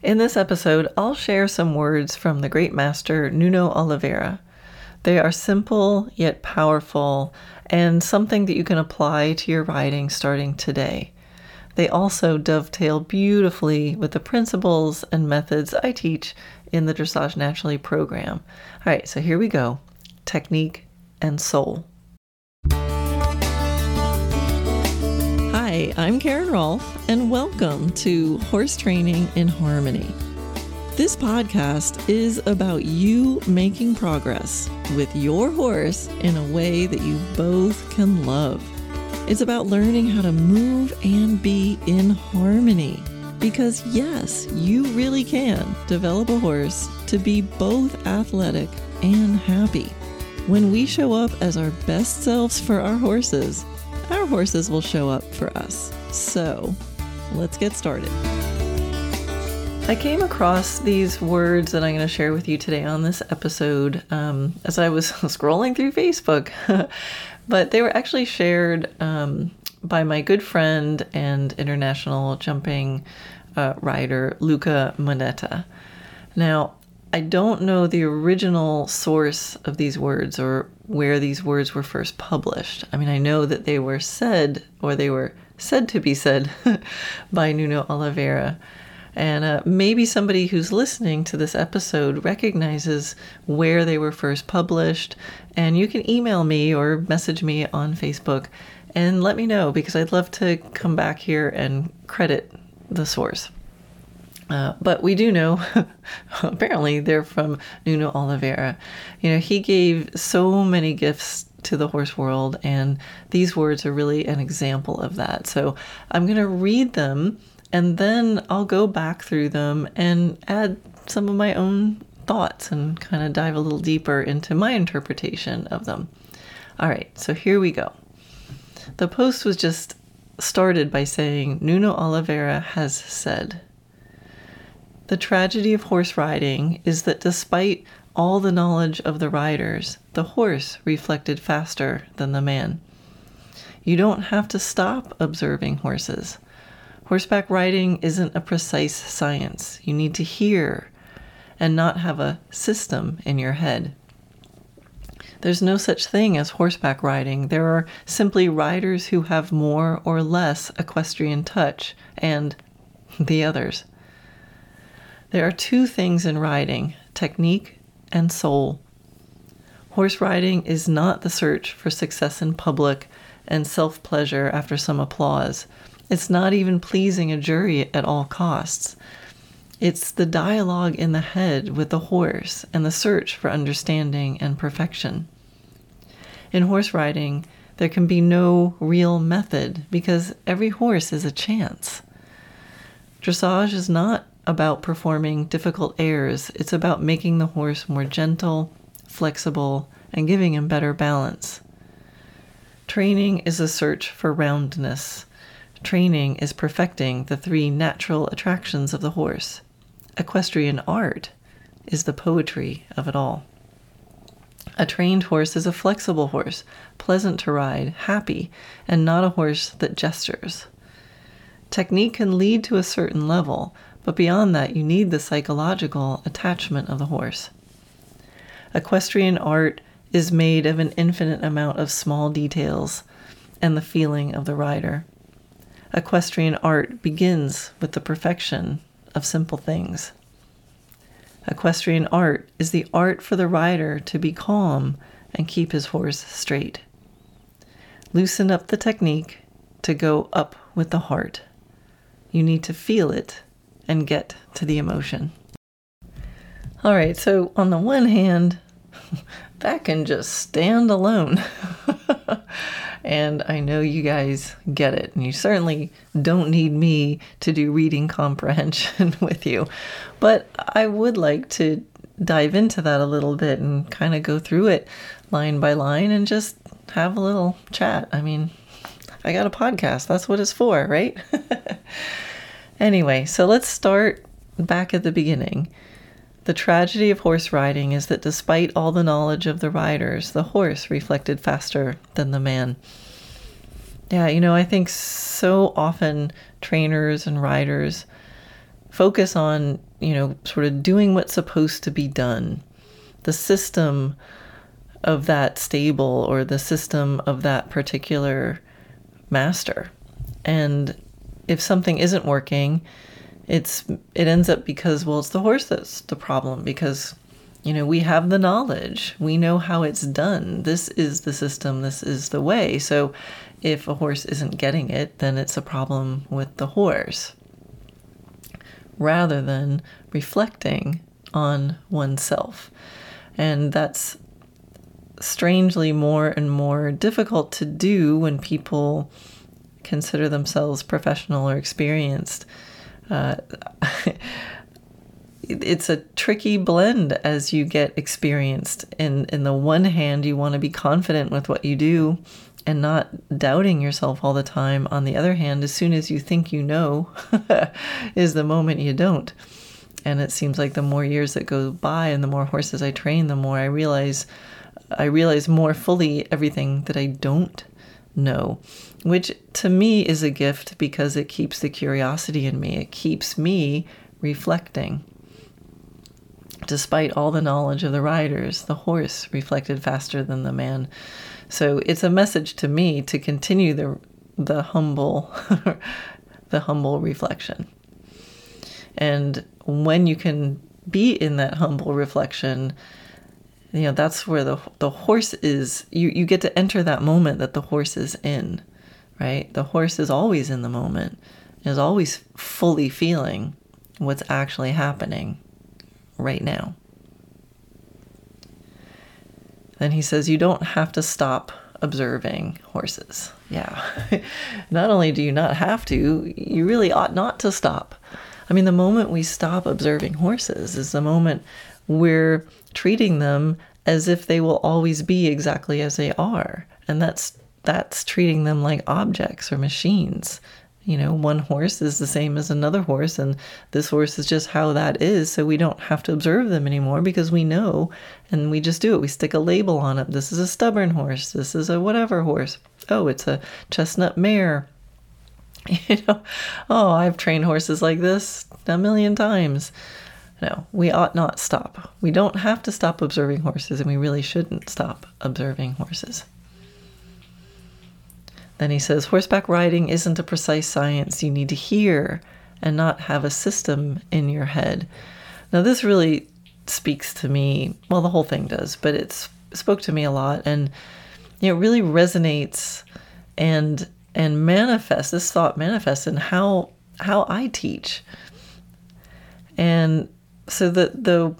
In this episode, I'll share some words from the great master Nuno Oliveira. They are simple yet powerful and something that you can apply to your riding starting today. They also dovetail beautifully with the principles and methods I teach in the Dressage Naturally program. All right, so here we go technique and soul. Hi, I'm Karen Rohlf, and welcome to Horse Training in Harmony. This podcast is about you making progress with your horse in a way that you both can love. It's about learning how to move and be in harmony. Because, yes, you really can develop a horse to be both athletic and happy. When we show up as our best selves for our horses, our horses will show up for us. So, let's get started. I came across these words that I'm going to share with you today on this episode um, as I was scrolling through Facebook. but they were actually shared um, by my good friend and international jumping uh, rider Luca Moneta. Now, I don't know the original source of these words or where these words were first published. I mean, I know that they were said, or they were said to be said, by Nuno Oliveira. And uh, maybe somebody who's listening to this episode recognizes where they were first published. And you can email me or message me on Facebook and let me know because I'd love to come back here and credit the source. Uh, but we do know, apparently, they're from Nuno Oliveira. You know, he gave so many gifts to the horse world, and these words are really an example of that. So I'm going to read them and then I'll go back through them and add some of my own thoughts and kind of dive a little deeper into my interpretation of them. All right, so here we go. The post was just started by saying Nuno Oliveira has said. The tragedy of horse riding is that despite all the knowledge of the riders, the horse reflected faster than the man. You don't have to stop observing horses. Horseback riding isn't a precise science. You need to hear and not have a system in your head. There's no such thing as horseback riding. There are simply riders who have more or less equestrian touch, and the others. There are two things in riding technique and soul. Horse riding is not the search for success in public and self pleasure after some applause. It's not even pleasing a jury at all costs. It's the dialogue in the head with the horse and the search for understanding and perfection. In horse riding, there can be no real method because every horse is a chance. Dressage is not about performing difficult airs, it's about making the horse more gentle, flexible, and giving him better balance. Training is a search for roundness. Training is perfecting the three natural attractions of the horse. Equestrian art is the poetry of it all. A trained horse is a flexible horse, pleasant to ride, happy, and not a horse that gestures. Technique can lead to a certain level, but beyond that, you need the psychological attachment of the horse. Equestrian art is made of an infinite amount of small details and the feeling of the rider. Equestrian art begins with the perfection of simple things. Equestrian art is the art for the rider to be calm and keep his horse straight. Loosen up the technique to go up with the heart. You need to feel it and get to the emotion. All right, so on the one hand, that can just stand alone. and I know you guys get it. And you certainly don't need me to do reading comprehension with you. But I would like to dive into that a little bit and kind of go through it line by line and just have a little chat. I mean, I got a podcast. That's what it's for, right? Anyway, so let's start back at the beginning. The tragedy of horse riding is that despite all the knowledge of the riders, the horse reflected faster than the man. Yeah, you know, I think so often trainers and riders focus on you know, sort of doing what's supposed to be done. The system of that stable or the system of that particular master. And if something isn't working, it's it ends up because well it's the horse that's the problem because you know we have the knowledge. We know how it's done. This is the system. This is the way. So if a horse isn't getting it then it's a problem with the horse rather than reflecting on oneself. And that's strangely more and more difficult to do when people consider themselves professional or experienced. Uh, it's a tricky blend as you get experienced. In in the one hand, you want to be confident with what you do and not doubting yourself all the time. On the other hand, as soon as you think you know, is the moment you don't. And it seems like the more years that go by and the more horses I train, the more I realize I realize more fully everything that I don't know, which to me is a gift because it keeps the curiosity in me. It keeps me reflecting. Despite all the knowledge of the riders, the horse reflected faster than the man. So it's a message to me to continue the the humble the humble reflection. And when you can be in that humble reflection, you know that's where the the horse is you you get to enter that moment that the horse is in right? The horse is always in the moment is always fully feeling what's actually happening right now. Then he says you don't have to stop observing horses. Yeah. Not only do you not have to you really ought not to stop. I mean the moment we stop observing horses is the moment we're treating them as if they will always be exactly as they are. And that's that's treating them like objects or machines. You know, one horse is the same as another horse, and this horse is just how that is. So we don't have to observe them anymore because we know and we just do it. We stick a label on it. This is a stubborn horse. This is a whatever horse. Oh, it's a chestnut mare. You know, oh, I've trained horses like this a million times. No, we ought not stop. We don't have to stop observing horses, and we really shouldn't stop observing horses. Then he says, horseback riding isn't a precise science. You need to hear and not have a system in your head. Now, this really speaks to me. Well, the whole thing does, but it spoke to me a lot, and you know really resonates and and manifests. This thought manifests in how how I teach. And so the the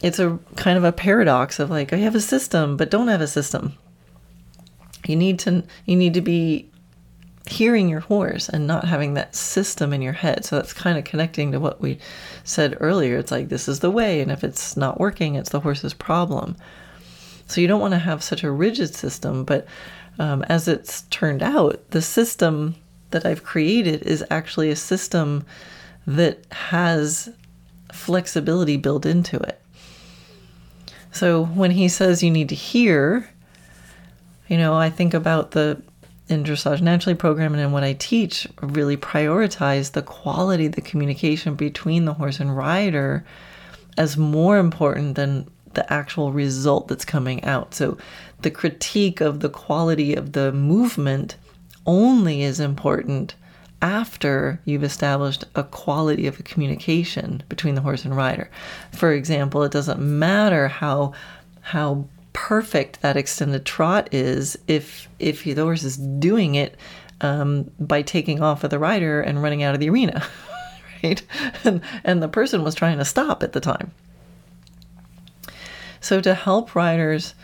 it's a kind of a paradox of like oh, I have a system but don't have a system. You need to you need to be hearing your horse and not having that system in your head. So that's kind of connecting to what we said earlier. It's like this is the way and if it's not working, it's the horse's problem. So you don't want to have such a rigid system, but um, as it's turned out, the system that I've created is actually a system that has flexibility built into it. So when he says you need to hear, you know, I think about the in dressage naturally program and what I teach really prioritize the quality, the communication between the horse and rider as more important than the actual result that's coming out. So the critique of the quality of the movement only is important after you've established a quality of a communication between the horse and rider. For example, it doesn't matter how how perfect that extended trot is if if the horse is doing it um, by taking off of the rider and running out of the arena, right? And, and the person was trying to stop at the time. So to help riders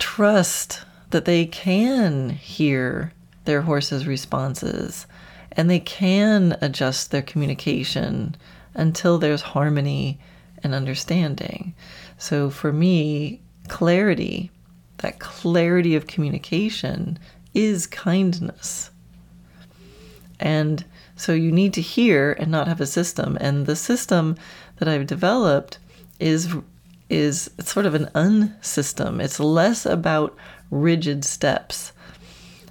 trust that they can hear their horse's responses and they can adjust their communication until there's harmony and understanding. So for me, clarity, that clarity of communication is kindness. And so you need to hear and not have a system. And the system that I've developed is is sort of an unsystem. It's less about rigid steps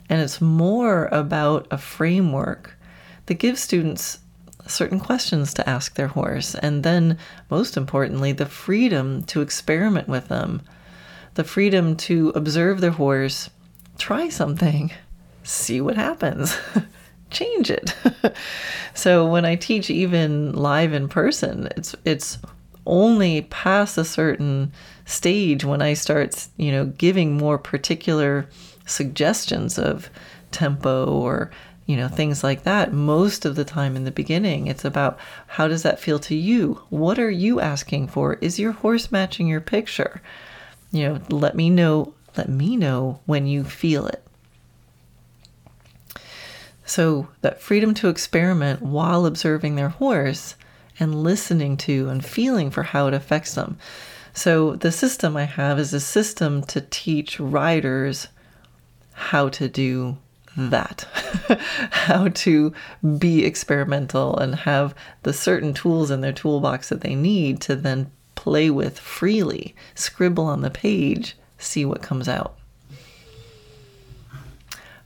and it's more about a framework that gives students certain questions to ask their horse, and then, most importantly, the freedom to experiment with them, the freedom to observe their horse, try something, see what happens, change it. so when I teach even live in person, it's it's only past a certain stage when I start, you know, giving more particular suggestions of tempo or you know things like that most of the time in the beginning. It's about how does that feel to you? What are you asking for? Is your horse matching your picture you know let me know let me know when you feel it. So that freedom to experiment while observing their horse and listening to and feeling for how it affects them. So the system i have is a system to teach riders how to do that. How to be experimental and have the certain tools in their toolbox that they need to then play with freely, scribble on the page, see what comes out.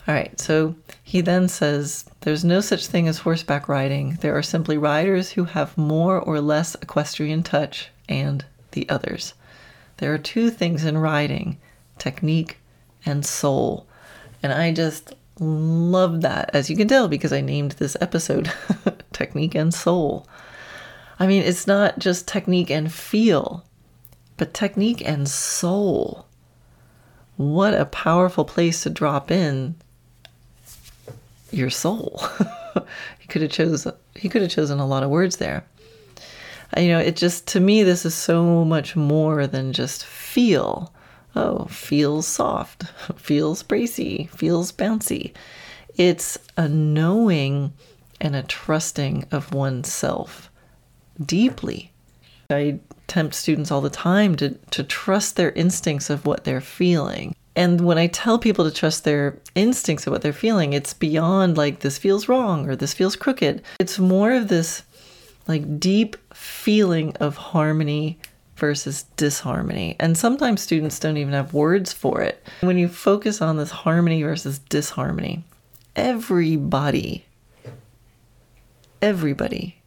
All right, so he then says there's no such thing as horseback riding. There are simply riders who have more or less equestrian touch and the others. There are two things in riding technique and soul. And I just love that, as you can tell, because I named this episode Technique and Soul. I mean, it's not just technique and feel, but technique and soul. What a powerful place to drop in your soul. he could have chose he could have chosen a lot of words there. You know, it just to me this is so much more than just feel oh, feels soft, feels bracy, feels bouncy. It's a knowing and a trusting of oneself deeply. I tempt students all the time to, to trust their instincts of what they're feeling. And when I tell people to trust their instincts of what they're feeling, it's beyond like this feels wrong or this feels crooked. It's more of this like deep feeling of harmony versus disharmony. And sometimes students don't even have words for it. When you focus on this harmony versus disharmony, everybody, everybody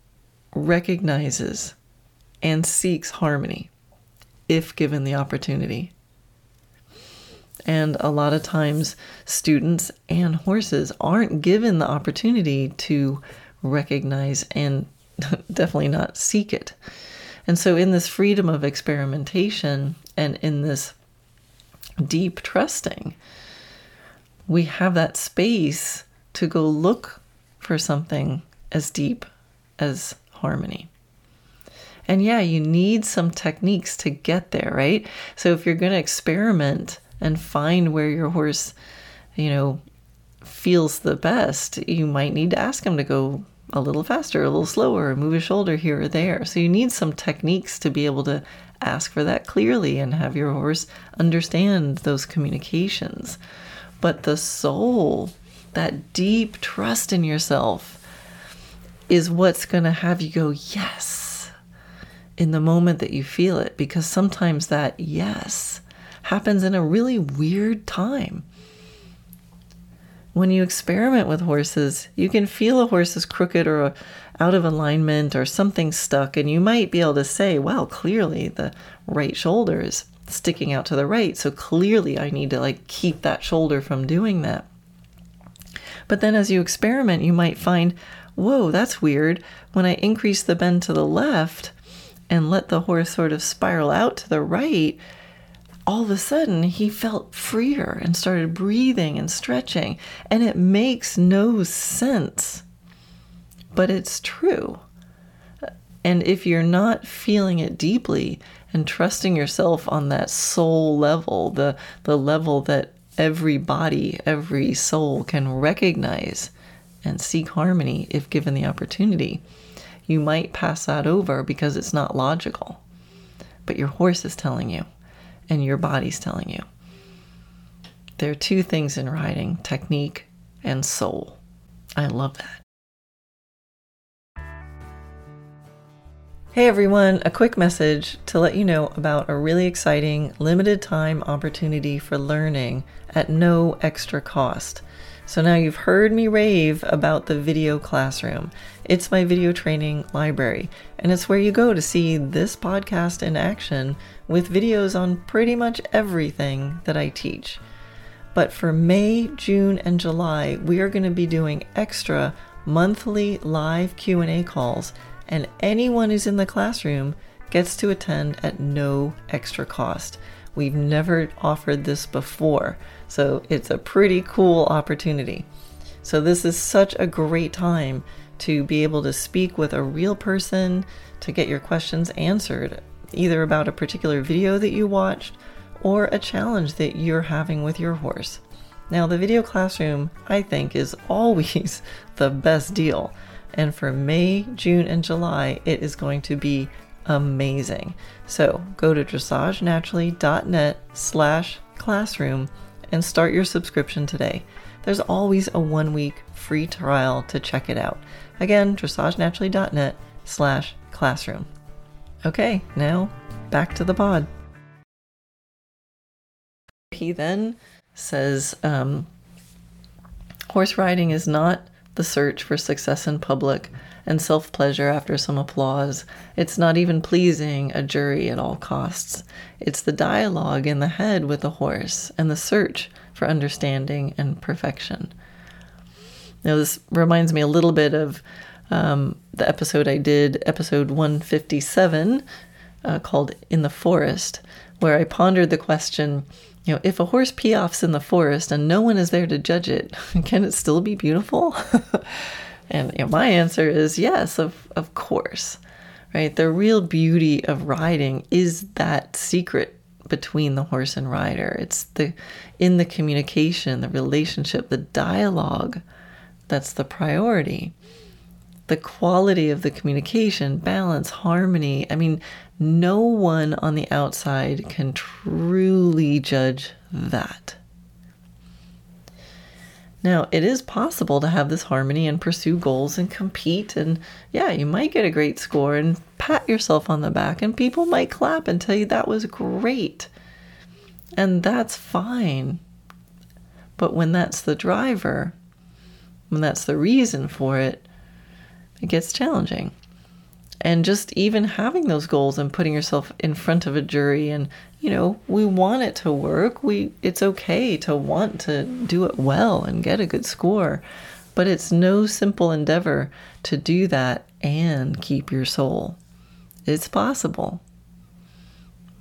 recognizes and seeks harmony if given the opportunity. And a lot of times, students and horses aren't given the opportunity to recognize and definitely not seek it. And so, in this freedom of experimentation and in this deep trusting, we have that space to go look for something as deep as harmony. And yeah, you need some techniques to get there, right? So if you're going to experiment and find where your horse, you know, feels the best, you might need to ask him to go a little faster, a little slower, move his shoulder here or there. So you need some techniques to be able to ask for that clearly and have your horse understand those communications. But the soul, that deep trust in yourself, is what's going to have you go, yes, in the moment that you feel it. Because sometimes that yes happens in a really weird time when you experiment with horses, you can feel a horse is crooked or uh, out of alignment or something stuck, and you might be able to say, well, clearly the right shoulder is sticking out to the right, so clearly I need to like keep that shoulder from doing that. But then as you experiment, you might find, whoa, that's weird. When I increase the bend to the left and let the horse sort of spiral out to the right, all of a sudden he felt freer and started breathing and stretching. And it makes no sense, but it's true. And if you're not feeling it deeply and trusting yourself on that soul level, the, the level that every body, every soul can recognize and seek harmony if given the opportunity, you might pass that over because it's not logical. But your horse is telling you and your body's telling you. There are two things in riding technique and soul. I love that. Hey everyone, a quick message to let you know about a really exciting limited time opportunity for learning at no extra cost. So now you've heard me rave about the video classroom. It's my video training library, and it's where you go to see this podcast in action with videos on pretty much everything that I teach. But for May, June, and July, we are going to be doing extra monthly live Q&A calls, and anyone who's in the classroom gets to attend at no extra cost. We've never offered this before, so it's a pretty cool opportunity. So, this is such a great time to be able to speak with a real person, to get your questions answered, either about a particular video that you watched or a challenge that you're having with your horse. Now, the video classroom, I think, is always the best deal. And for May, June, and July, it is going to be amazing. So go to dressagenaturally.net slash classroom and start your subscription today. There's always a one week free trial to check it out. Again, dressagenaturally.net slash classroom. Okay, now back to the pod. He then says um, horse riding is not the search for success in public and self pleasure after some applause. It's not even pleasing a jury at all costs. It's the dialogue in the head with the horse and the search for understanding and perfection. Now, this reminds me a little bit of um, the episode I did, episode 157, uh, called In the Forest, where I pondered the question you know, if a horse piaffes in the forest and no one is there to judge it, can it still be beautiful? and you know, my answer is yes, of, of course. Right? The real beauty of riding is that secret between the horse and rider. It's the in the communication, the relationship, the dialogue that's the priority. The quality of the communication, balance, harmony. I mean, no one on the outside can truly judge that. Now, it is possible to have this harmony and pursue goals and compete. And yeah, you might get a great score and pat yourself on the back, and people might clap and tell you that was great. And that's fine. But when that's the driver, when that's the reason for it, it gets challenging and just even having those goals and putting yourself in front of a jury and you know we want it to work. We it's okay to want to do it well and get a good score but it's no simple endeavor to do that and keep your soul. It's possible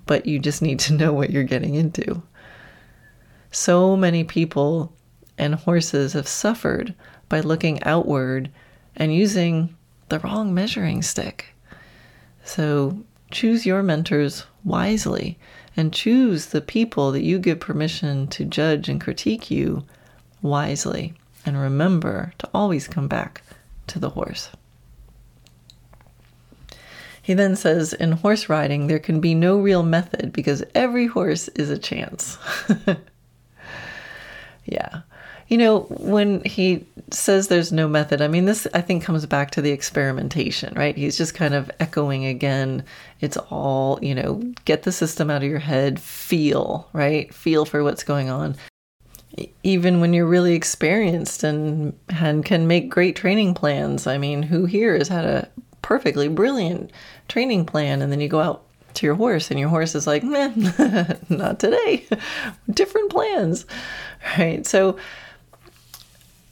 but you just need to know what you're getting into. So many people and horses have suffered by looking outward and using the wrong measuring stick. So choose your mentors wisely and choose the people that you give permission to judge and critique you wisely. And remember to always come back to the horse. He then says, in horse riding, there can be no real method because every horse is a chance. yeah you know, when he says there's no method, I mean, this I think comes back to the experimentation, right? He's just kind of echoing again. It's all, you know, get the system out of your head, feel, right? Feel for what's going on. Even when you're really experienced and, and can make great training plans. I mean, who here has had a perfectly brilliant training plan and then you go out to your horse and your horse is like, meh, not today. Different plans, right? So,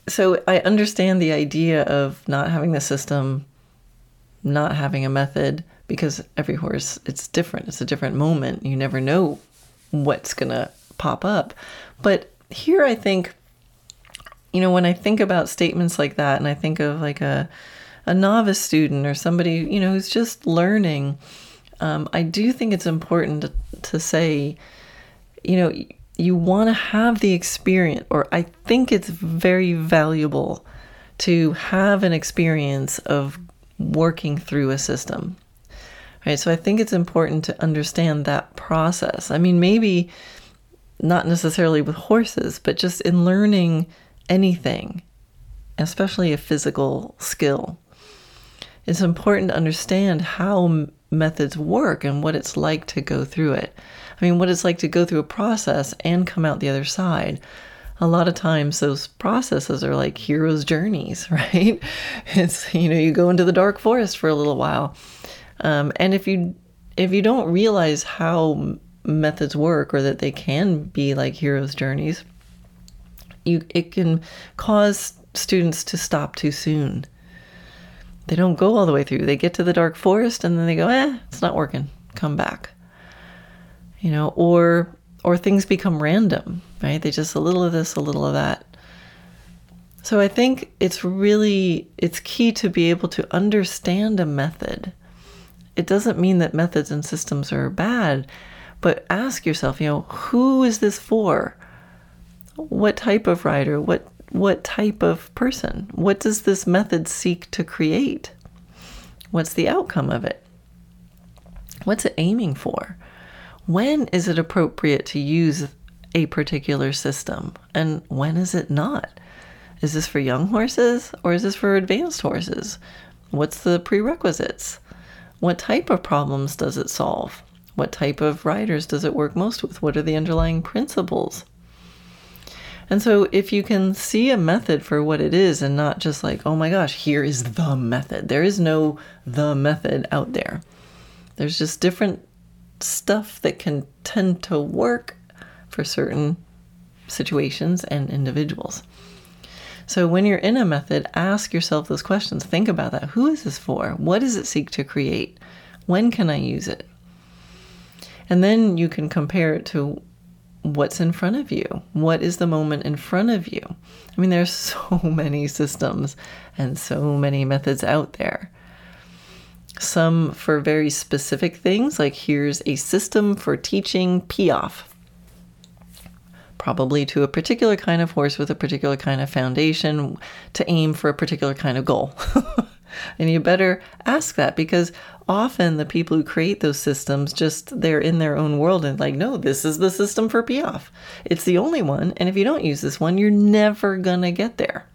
so I understand the idea of not having the system, not having a method, because every horse it's different. It's a different moment. You never know what's gonna pop up. But here I think, you know, when I think about statements like that, and I think of like a a novice student or somebody you know who's just learning, um, I do think it's important to, to say, you know you want to have the experience, or I think it's very valuable to have an experience of working through a system. Right? So I think it's important to understand that process. I mean, maybe not necessarily with horses, but just in learning anything, especially a physical skill. It's important to understand how methods work and what it's like to go through it. I mean, what it's like to go through a process and come out the other side. a lot of times those processes are like hero's journeys, right? It's you know you go into the dark forest for a little while, um, and if you if you don't realize how methods work or that they can be like hero's journeys, you it can cause students to stop too soon. They don't go all the way through. They get to the dark forest and then they go, "Eh, it's not working. Come back." You know, or or things become random, right? They just a little of this, a little of that. So I think it's really it's key to be able to understand a method. It doesn't mean that methods and systems are bad, but ask yourself, you know, who is this for? What type of rider? What what type of person? What does this method seek to create? What's the outcome of it? What's it aiming for? When is it appropriate to use a particular system and when is it not? Is this for young horses or is this for advanced horses? What's the prerequisites? What type of problems does it solve? What type of riders does it work most with? What are the underlying principles? And so, if you can see a method for what it is and not just like, oh my gosh, here is the method, there is no the method out there. There's just different stuff that can tend to work for certain situations and individuals. So, when you're in a method, ask yourself those questions. Think about that. Who is this for? What does it seek to create? When can I use it? And then you can compare it to what's in front of you. What is the moment in front of you? I mean, there's so many systems and so many methods out there. Some for very specific things, like here's a system for teaching Piaffe, probably to a particular kind of horse with a particular kind of foundation to aim for a particular kind of goal. and you better ask that because often the people who create those systems just they're in their own world and like no this is the system for piaffe it's the only one and if you don't use this one you're never gonna get there.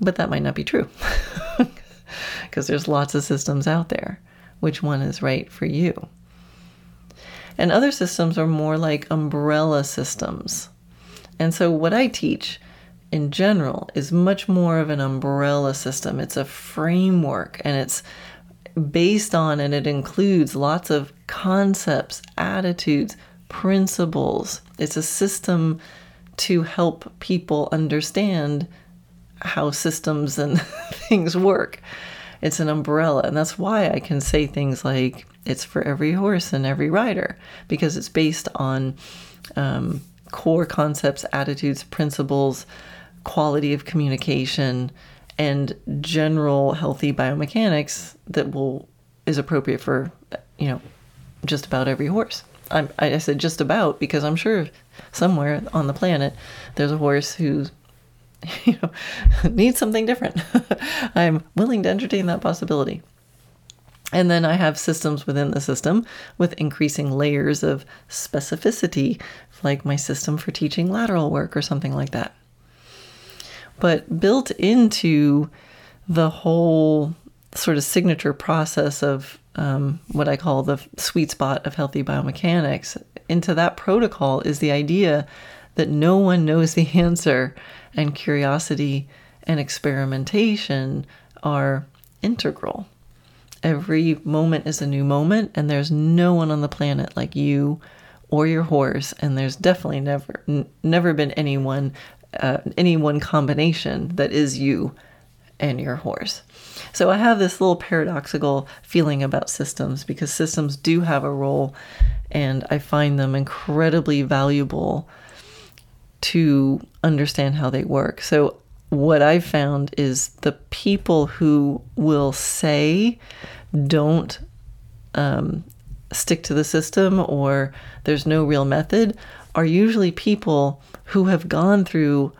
But that might not be true because there's lots of systems out there which one is right for you and other systems are more like umbrella systems and so what i teach in general is much more of an umbrella system. It's a framework and it's based on and it includes lots of concepts, attitudes, principles. It's a system to help people understand how systems and things work. It's an umbrella, and that's why I can say things like it's for every horse and every rider because it's based on um, core concepts, attitudes, principles, quality of communication, and general healthy biomechanics that will is appropriate for you know just about every horse. I'm, I said just about because I'm sure somewhere on the planet there's a horse who you know needs something different. I'm willing to entertain that possibility. And then I have systems within the system with increasing layers of specificity, like my system for teaching lateral work or something like that. But built into the whole sort of signature process of um, what I call the sweet spot of healthy biomechanics, into that protocol is the idea that no one knows the answer, and curiosity and experimentation are integral. Every moment is a new moment, and there's no one on the planet like you or your horse, and there's definitely never n- never been anyone uh, any one combination that is you and your horse. So I have this little paradoxical feeling about systems because systems do have a role and I find them incredibly valuable to understand how they work. So what I've found is the people who will say don't um, stick to the system or there's no real method are usually people who have gone through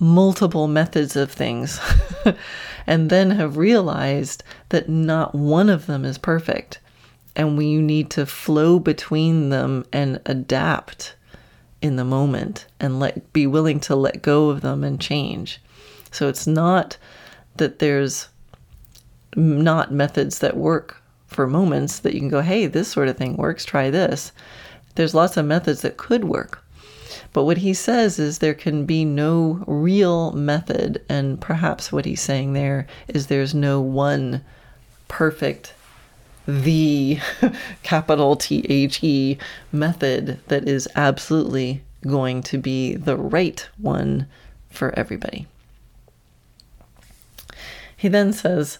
multiple methods of things and then have realized that not one of them is perfect and we need to flow between them and adapt in the moment and let be willing to let go of them and change. So it's not that there's not methods that work for moments that you can go hey this sort of thing works try this. There's lots of methods that could work. But what he says is there can be no real method, and perhaps what he's saying there is there's no one perfect, the capital T H E method that is absolutely going to be the right one for everybody. He then says,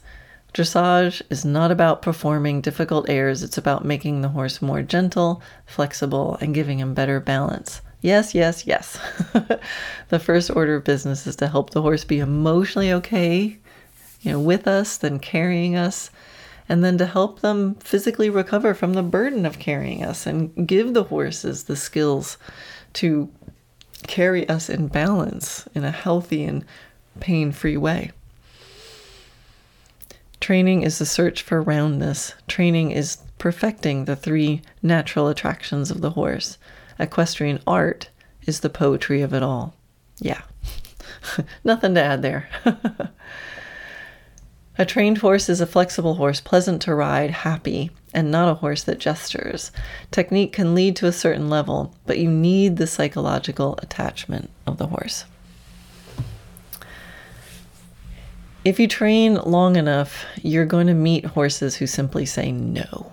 Dressage is not about performing difficult airs, it's about making the horse more gentle, flexible, and giving him better balance. Yes, yes, yes. the first order of business is to help the horse be emotionally okay, you know, with us, then carrying us, and then to help them physically recover from the burden of carrying us and give the horses the skills to carry us in balance in a healthy and pain free way. Training is the search for roundness. Training is perfecting the three natural attractions of the horse. Equestrian art is the poetry of it all. Yeah, nothing to add there. a trained horse is a flexible horse, pleasant to ride, happy, and not a horse that gestures. Technique can lead to a certain level, but you need the psychological attachment of the horse. If you train long enough, you're going to meet horses who simply say no.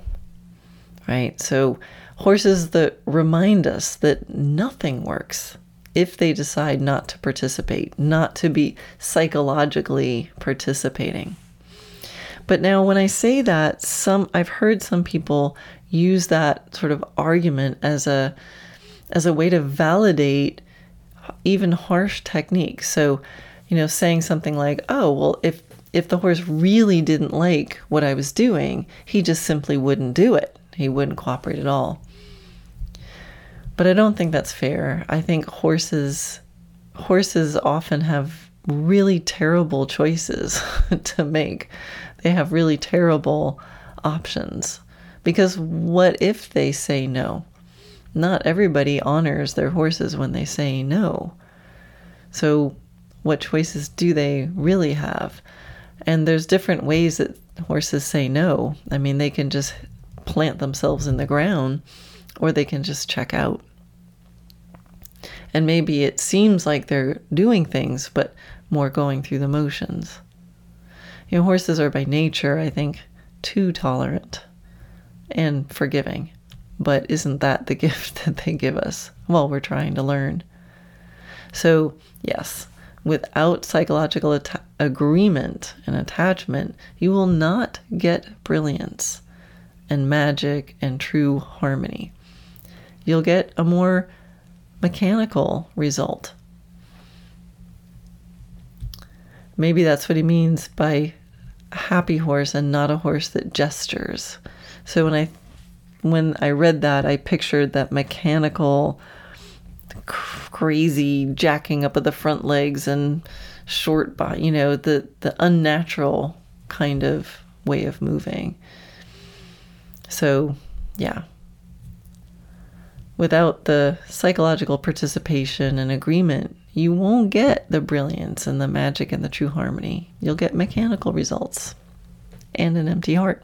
Right? So, horses that remind us that nothing works if they decide not to participate, not to be psychologically participating. But now when I say that, some I've heard some people use that sort of argument as a as a way to validate even harsh techniques. So you know, saying something like, "Oh, well, if if the horse really didn't like what I was doing, he just simply wouldn't do it. He wouldn't cooperate at all." But I don't think that's fair. I think horses horses often have really terrible choices to make. They have really terrible options. Because what if they say no? Not everybody honors their horses when they say no. So what choices do they really have? And there's different ways that horses say no. I mean, they can just plant themselves in the ground or they can just check out. And maybe it seems like they're doing things, but more going through the motions. You know, horses are by nature, I think, too tolerant and forgiving. But isn't that the gift that they give us while we're trying to learn? So, yes, without psychological at- agreement and attachment, you will not get brilliance and magic and true harmony. You'll get a more mechanical result. Maybe that's what he means by a happy horse and not a horse that gestures. So when I when I read that, I pictured that mechanical crazy jacking up of the front legs and short you know, the, the unnatural kind of way of moving. So, yeah. Without the psychological participation and agreement, you won't get the brilliance and the magic and the true harmony. You'll get mechanical results and an empty heart.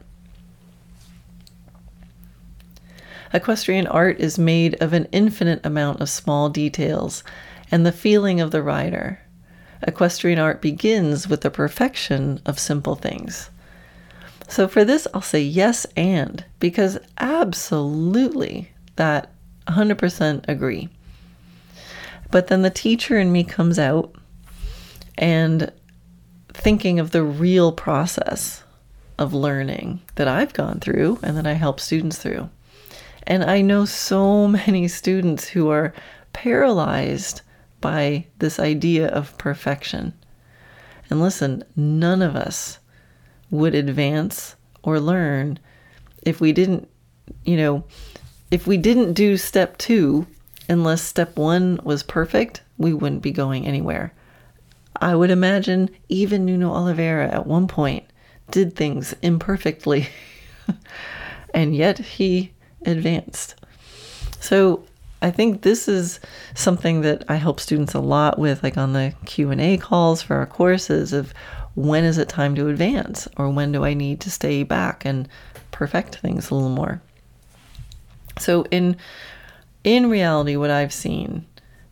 Equestrian art is made of an infinite amount of small details and the feeling of the rider. Equestrian art begins with the perfection of simple things. So for this, I'll say yes and, because absolutely that 100% agree. But then the teacher in me comes out and thinking of the real process of learning that I've gone through and that I help students through. And I know so many students who are paralyzed by this idea of perfection. And listen, none of us would advance or learn if we didn't, you know, if we didn't do step two, unless step one was perfect, we wouldn't be going anywhere. I would imagine even Nuno Oliveira at one point did things imperfectly, and yet he advanced. So I think this is something that I help students a lot with, like on the Q&A calls for our courses of when is it time to advance or when do I need to stay back and perfect things a little more. So in in reality what I've seen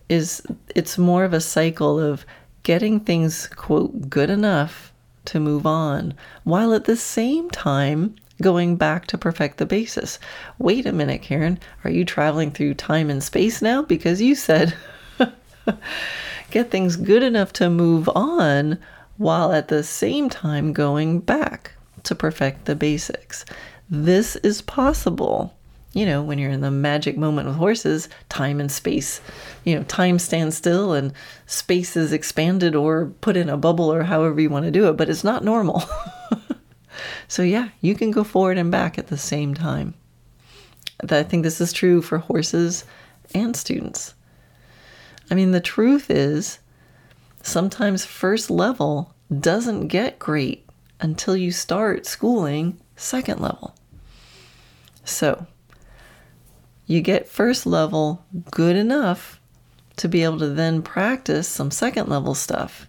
is it's more of a cycle of getting things, quote, good enough to move on, while at the same time going back to perfect the basis. Wait a minute, Karen, are you traveling through time and space now? Because you said get things good enough to move on while at the same time going back to perfect the basics. This is possible. You know, when you're in the magic moment with horses, time and space, you know, time stands still and space is expanded or put in a bubble or however you want to do it, but it's not normal. so, yeah, you can go forward and back at the same time. I think this is true for horses and students. I mean, the truth is, sometimes first level doesn't get great until you start schooling second level. So, you get first level good enough to be able to then practice some second level stuff.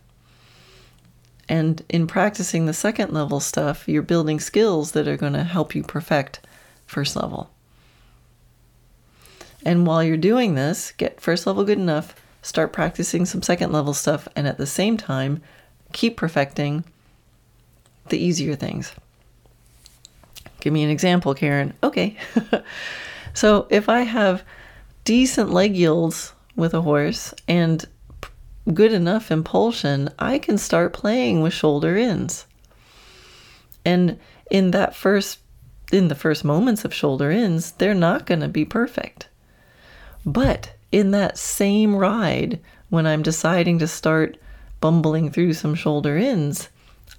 And in practicing the second level stuff, you're building skills that are going to help you perfect first level. And while you're doing this, get first level good enough, start practicing some second level stuff, and at the same time, keep perfecting the easier things. Give me an example, Karen. Okay. so if I have decent leg yields with a horse and good enough impulsion, I can start playing with shoulder ins. And in that first in the first moments of shoulder ins, they're not going to be perfect. But in that same ride, when I'm deciding to start bumbling through some shoulder ins,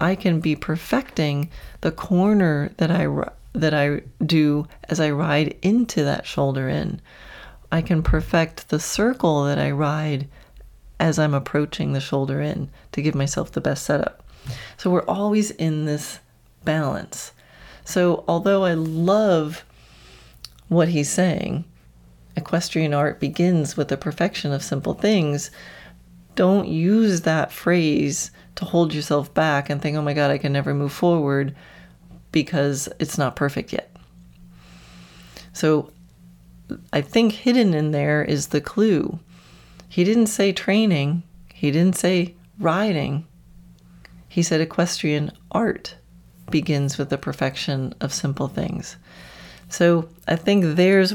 I can be perfecting the corner that I that I do as I ride into that shoulder in. I can perfect the circle that I ride as I'm approaching the shoulder in to give myself the best setup. So we're always in this balance. So although I love what he's saying, equestrian art begins with the perfection of simple things. Don't use that phrase to hold yourself back and think, oh my God, I can never move forward because it's not perfect yet. So I think hidden in there is the clue. He didn't say training, he didn't say riding. He said equestrian art begins with the perfection of simple things. So I think there's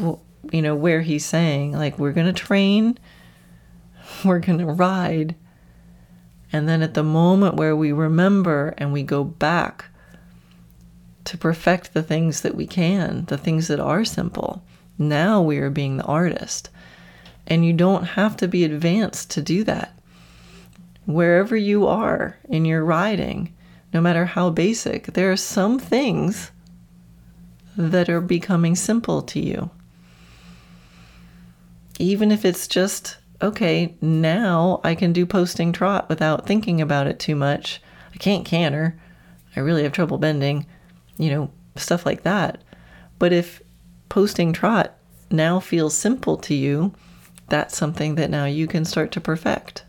you know where he's saying like we're going to train, we're going to ride, and then at the moment where we remember and we go back to perfect the things that we can, the things that are simple, now we are being the artist. And you don't have to be advanced to do that. Wherever you are in your riding, no matter how basic, there are some things that are becoming simple to you. Even if it's just okay, now I can do posting trot without thinking about it too much. I can't canter. I really have trouble bending, you know, stuff like that. But if posting trot now feels simple to you, that's something that now you can start to perfect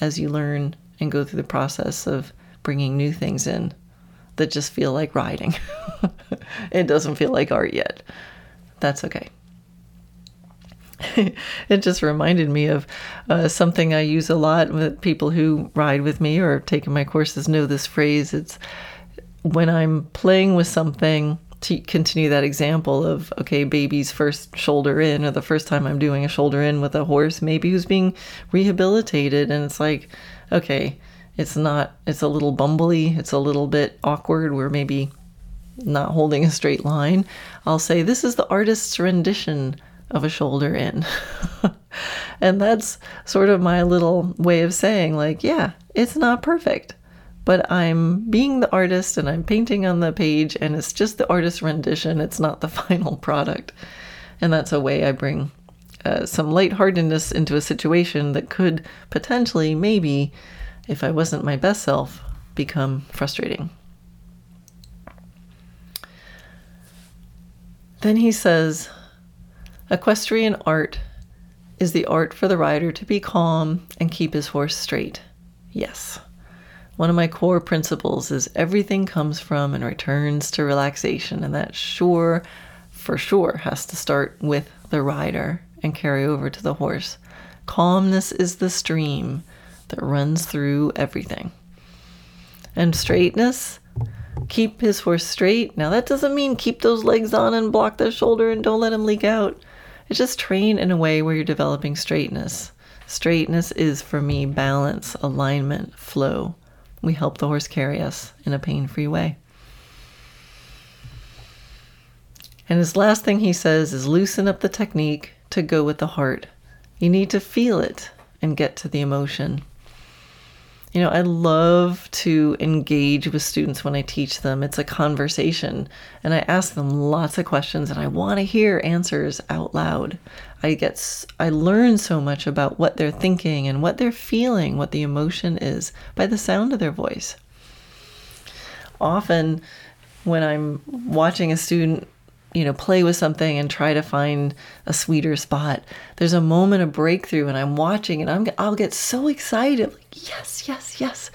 as you learn and go through the process of bringing new things in that just feel like riding. it doesn't feel like art yet. That's okay. it just reminded me of uh, something I use a lot with people who ride with me or taking my courses know this phrase. It's when I'm playing with something to continue that example of okay baby's first shoulder in or the first time i'm doing a shoulder in with a horse maybe who's being rehabilitated and it's like okay it's not it's a little bumbly it's a little bit awkward we're maybe not holding a straight line i'll say this is the artist's rendition of a shoulder in. and that's sort of my little way of saying, like, yeah, it's not perfect, but I'm being the artist and I'm painting on the page, and it's just the artist's rendition. It's not the final product. And that's a way I bring uh, some lightheartedness into a situation that could potentially, maybe, if I wasn't my best self, become frustrating. Then he says, Equestrian art is the art for the rider to be calm and keep his horse straight. Yes. One of my core principles is everything comes from and returns to relaxation, and that sure, for sure, has to start with the rider and carry over to the horse. Calmness is the stream that runs through everything. And straightness, keep his horse straight. Now, that doesn't mean keep those legs on and block the shoulder and don't let him leak out. It's just train in a way where you're developing straightness. Straightness is for me balance, alignment, flow. We help the horse carry us in a pain free way. And his last thing he says is loosen up the technique to go with the heart. You need to feel it and get to the emotion. You know, I love to engage with students when I teach them. It's a conversation, and I ask them lots of questions, and I want to hear answers out loud. I get, I learn so much about what they're thinking and what they're feeling, what the emotion is by the sound of their voice. Often, when I'm watching a student you know, play with something and try to find a sweeter spot. There's a moment of breakthrough, and I'm watching, and I'm I'll get so excited, like yes, yes, yes.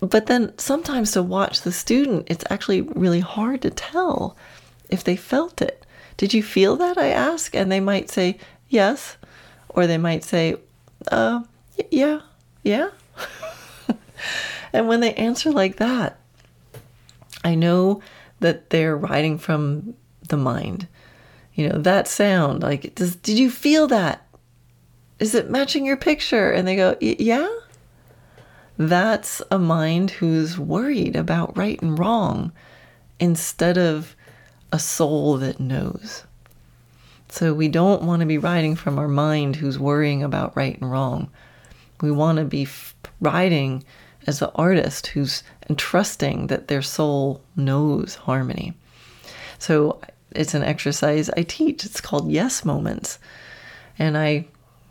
But then sometimes to watch the student, it's actually really hard to tell if they felt it. Did you feel that? I ask, and they might say yes, or they might say, uh, yeah, yeah. and when they answer like that, I know that they're riding from the mind. You know, that sound, like, does, did you feel that? Is it matching your picture? And they go, yeah. That's a mind who's worried about right and wrong instead of a soul that knows. So we don't want to be riding from our mind who's worrying about right and wrong. We want to be riding as the artist who's entrusting that their soul knows harmony. So it's an exercise I teach. It's called Yes Moments. And I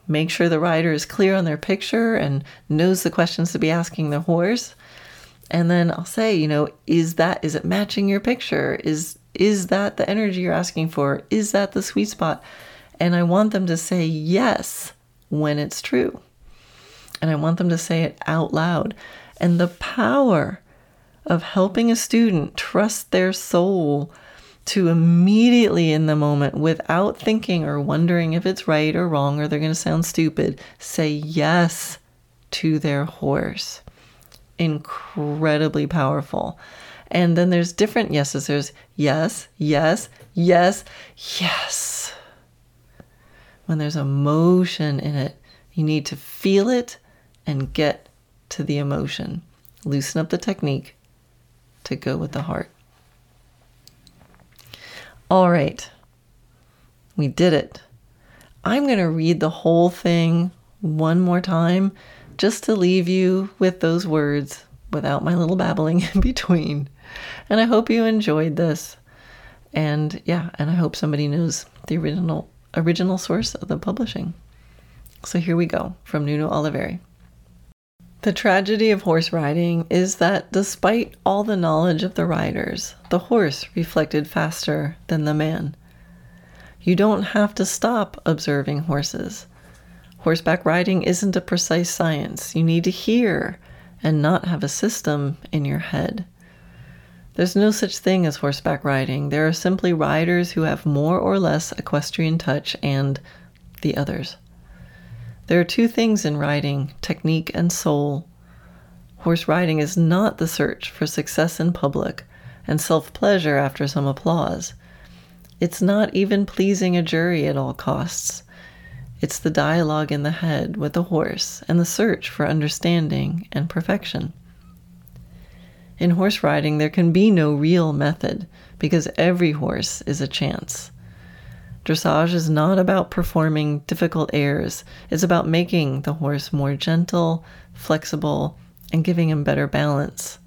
make sure the rider is clear on their picture and knows the questions to be asking the horse. And then I'll say, you know, is that is it matching your picture? Is is that the energy you're asking for? Is that the sweet spot? And I want them to say yes when it's true. And I want them to say it out loud. And the power of helping a student trust their soul to immediately in the moment, without thinking or wondering if it's right or wrong or they're going to sound stupid, say yes to their horse. Incredibly powerful. And then there's different yeses. There's yes, yes, yes, yes. When there's emotion in it, you need to feel it and get to the emotion. Loosen up the technique to go with the heart. All right, we did it. I'm going to read the whole thing one more time just to leave you with those words without my little babbling in between. And I hope you enjoyed this. And yeah, and I hope somebody knows the original original source of the publishing. So here we go from Nuno Oliveira. The tragedy of horse riding is that despite all the knowledge of the riders, the horse reflected faster than the man. You don't have to stop observing horses. Horseback riding isn't a precise science. You need to hear and not have a system in your head. There's no such thing as horseback riding. There are simply riders who have more or less equestrian touch and the others. There are two things in riding technique and soul. Horse riding is not the search for success in public and self pleasure after some applause. It's not even pleasing a jury at all costs. It's the dialogue in the head with the horse and the search for understanding and perfection. In horse riding, there can be no real method because every horse is a chance. Dressage is not about performing difficult airs, it's about making the horse more gentle, flexible, and giving him better balance.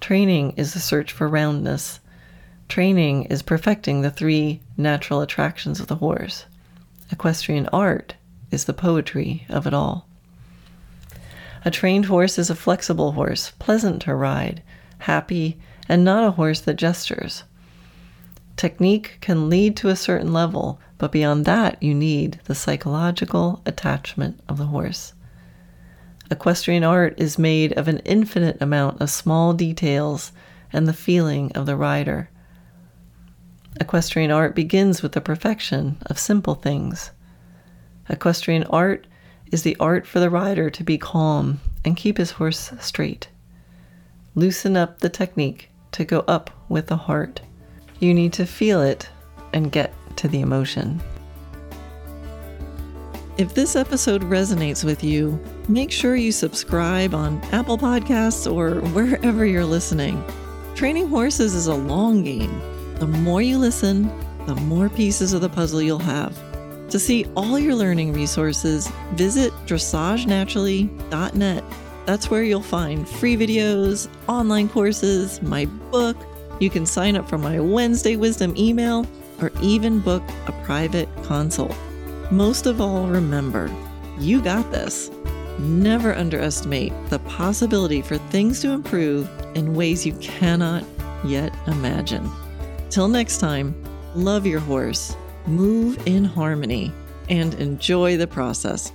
Training is the search for roundness. Training is perfecting the three natural attractions of the horse. Equestrian art is the poetry of it all. A trained horse is a flexible horse, pleasant to ride, happy, and not a horse that gestures. Technique can lead to a certain level, but beyond that, you need the psychological attachment of the horse. Equestrian art is made of an infinite amount of small details and the feeling of the rider. Equestrian art begins with the perfection of simple things. Equestrian art is the art for the rider to be calm and keep his horse straight. Loosen up the technique to go up with the heart. You need to feel it and get to the emotion. If this episode resonates with you, make sure you subscribe on Apple Podcasts or wherever you're listening. Training horses is a long game. The more you listen, the more pieces of the puzzle you'll have. To see all your learning resources, visit dressagenaturally.net. That's where you'll find free videos, online courses, my book. You can sign up for my Wednesday Wisdom email or even book a private consult. Most of all, remember you got this. Never underestimate the possibility for things to improve in ways you cannot yet imagine. Till next time, love your horse, move in harmony, and enjoy the process.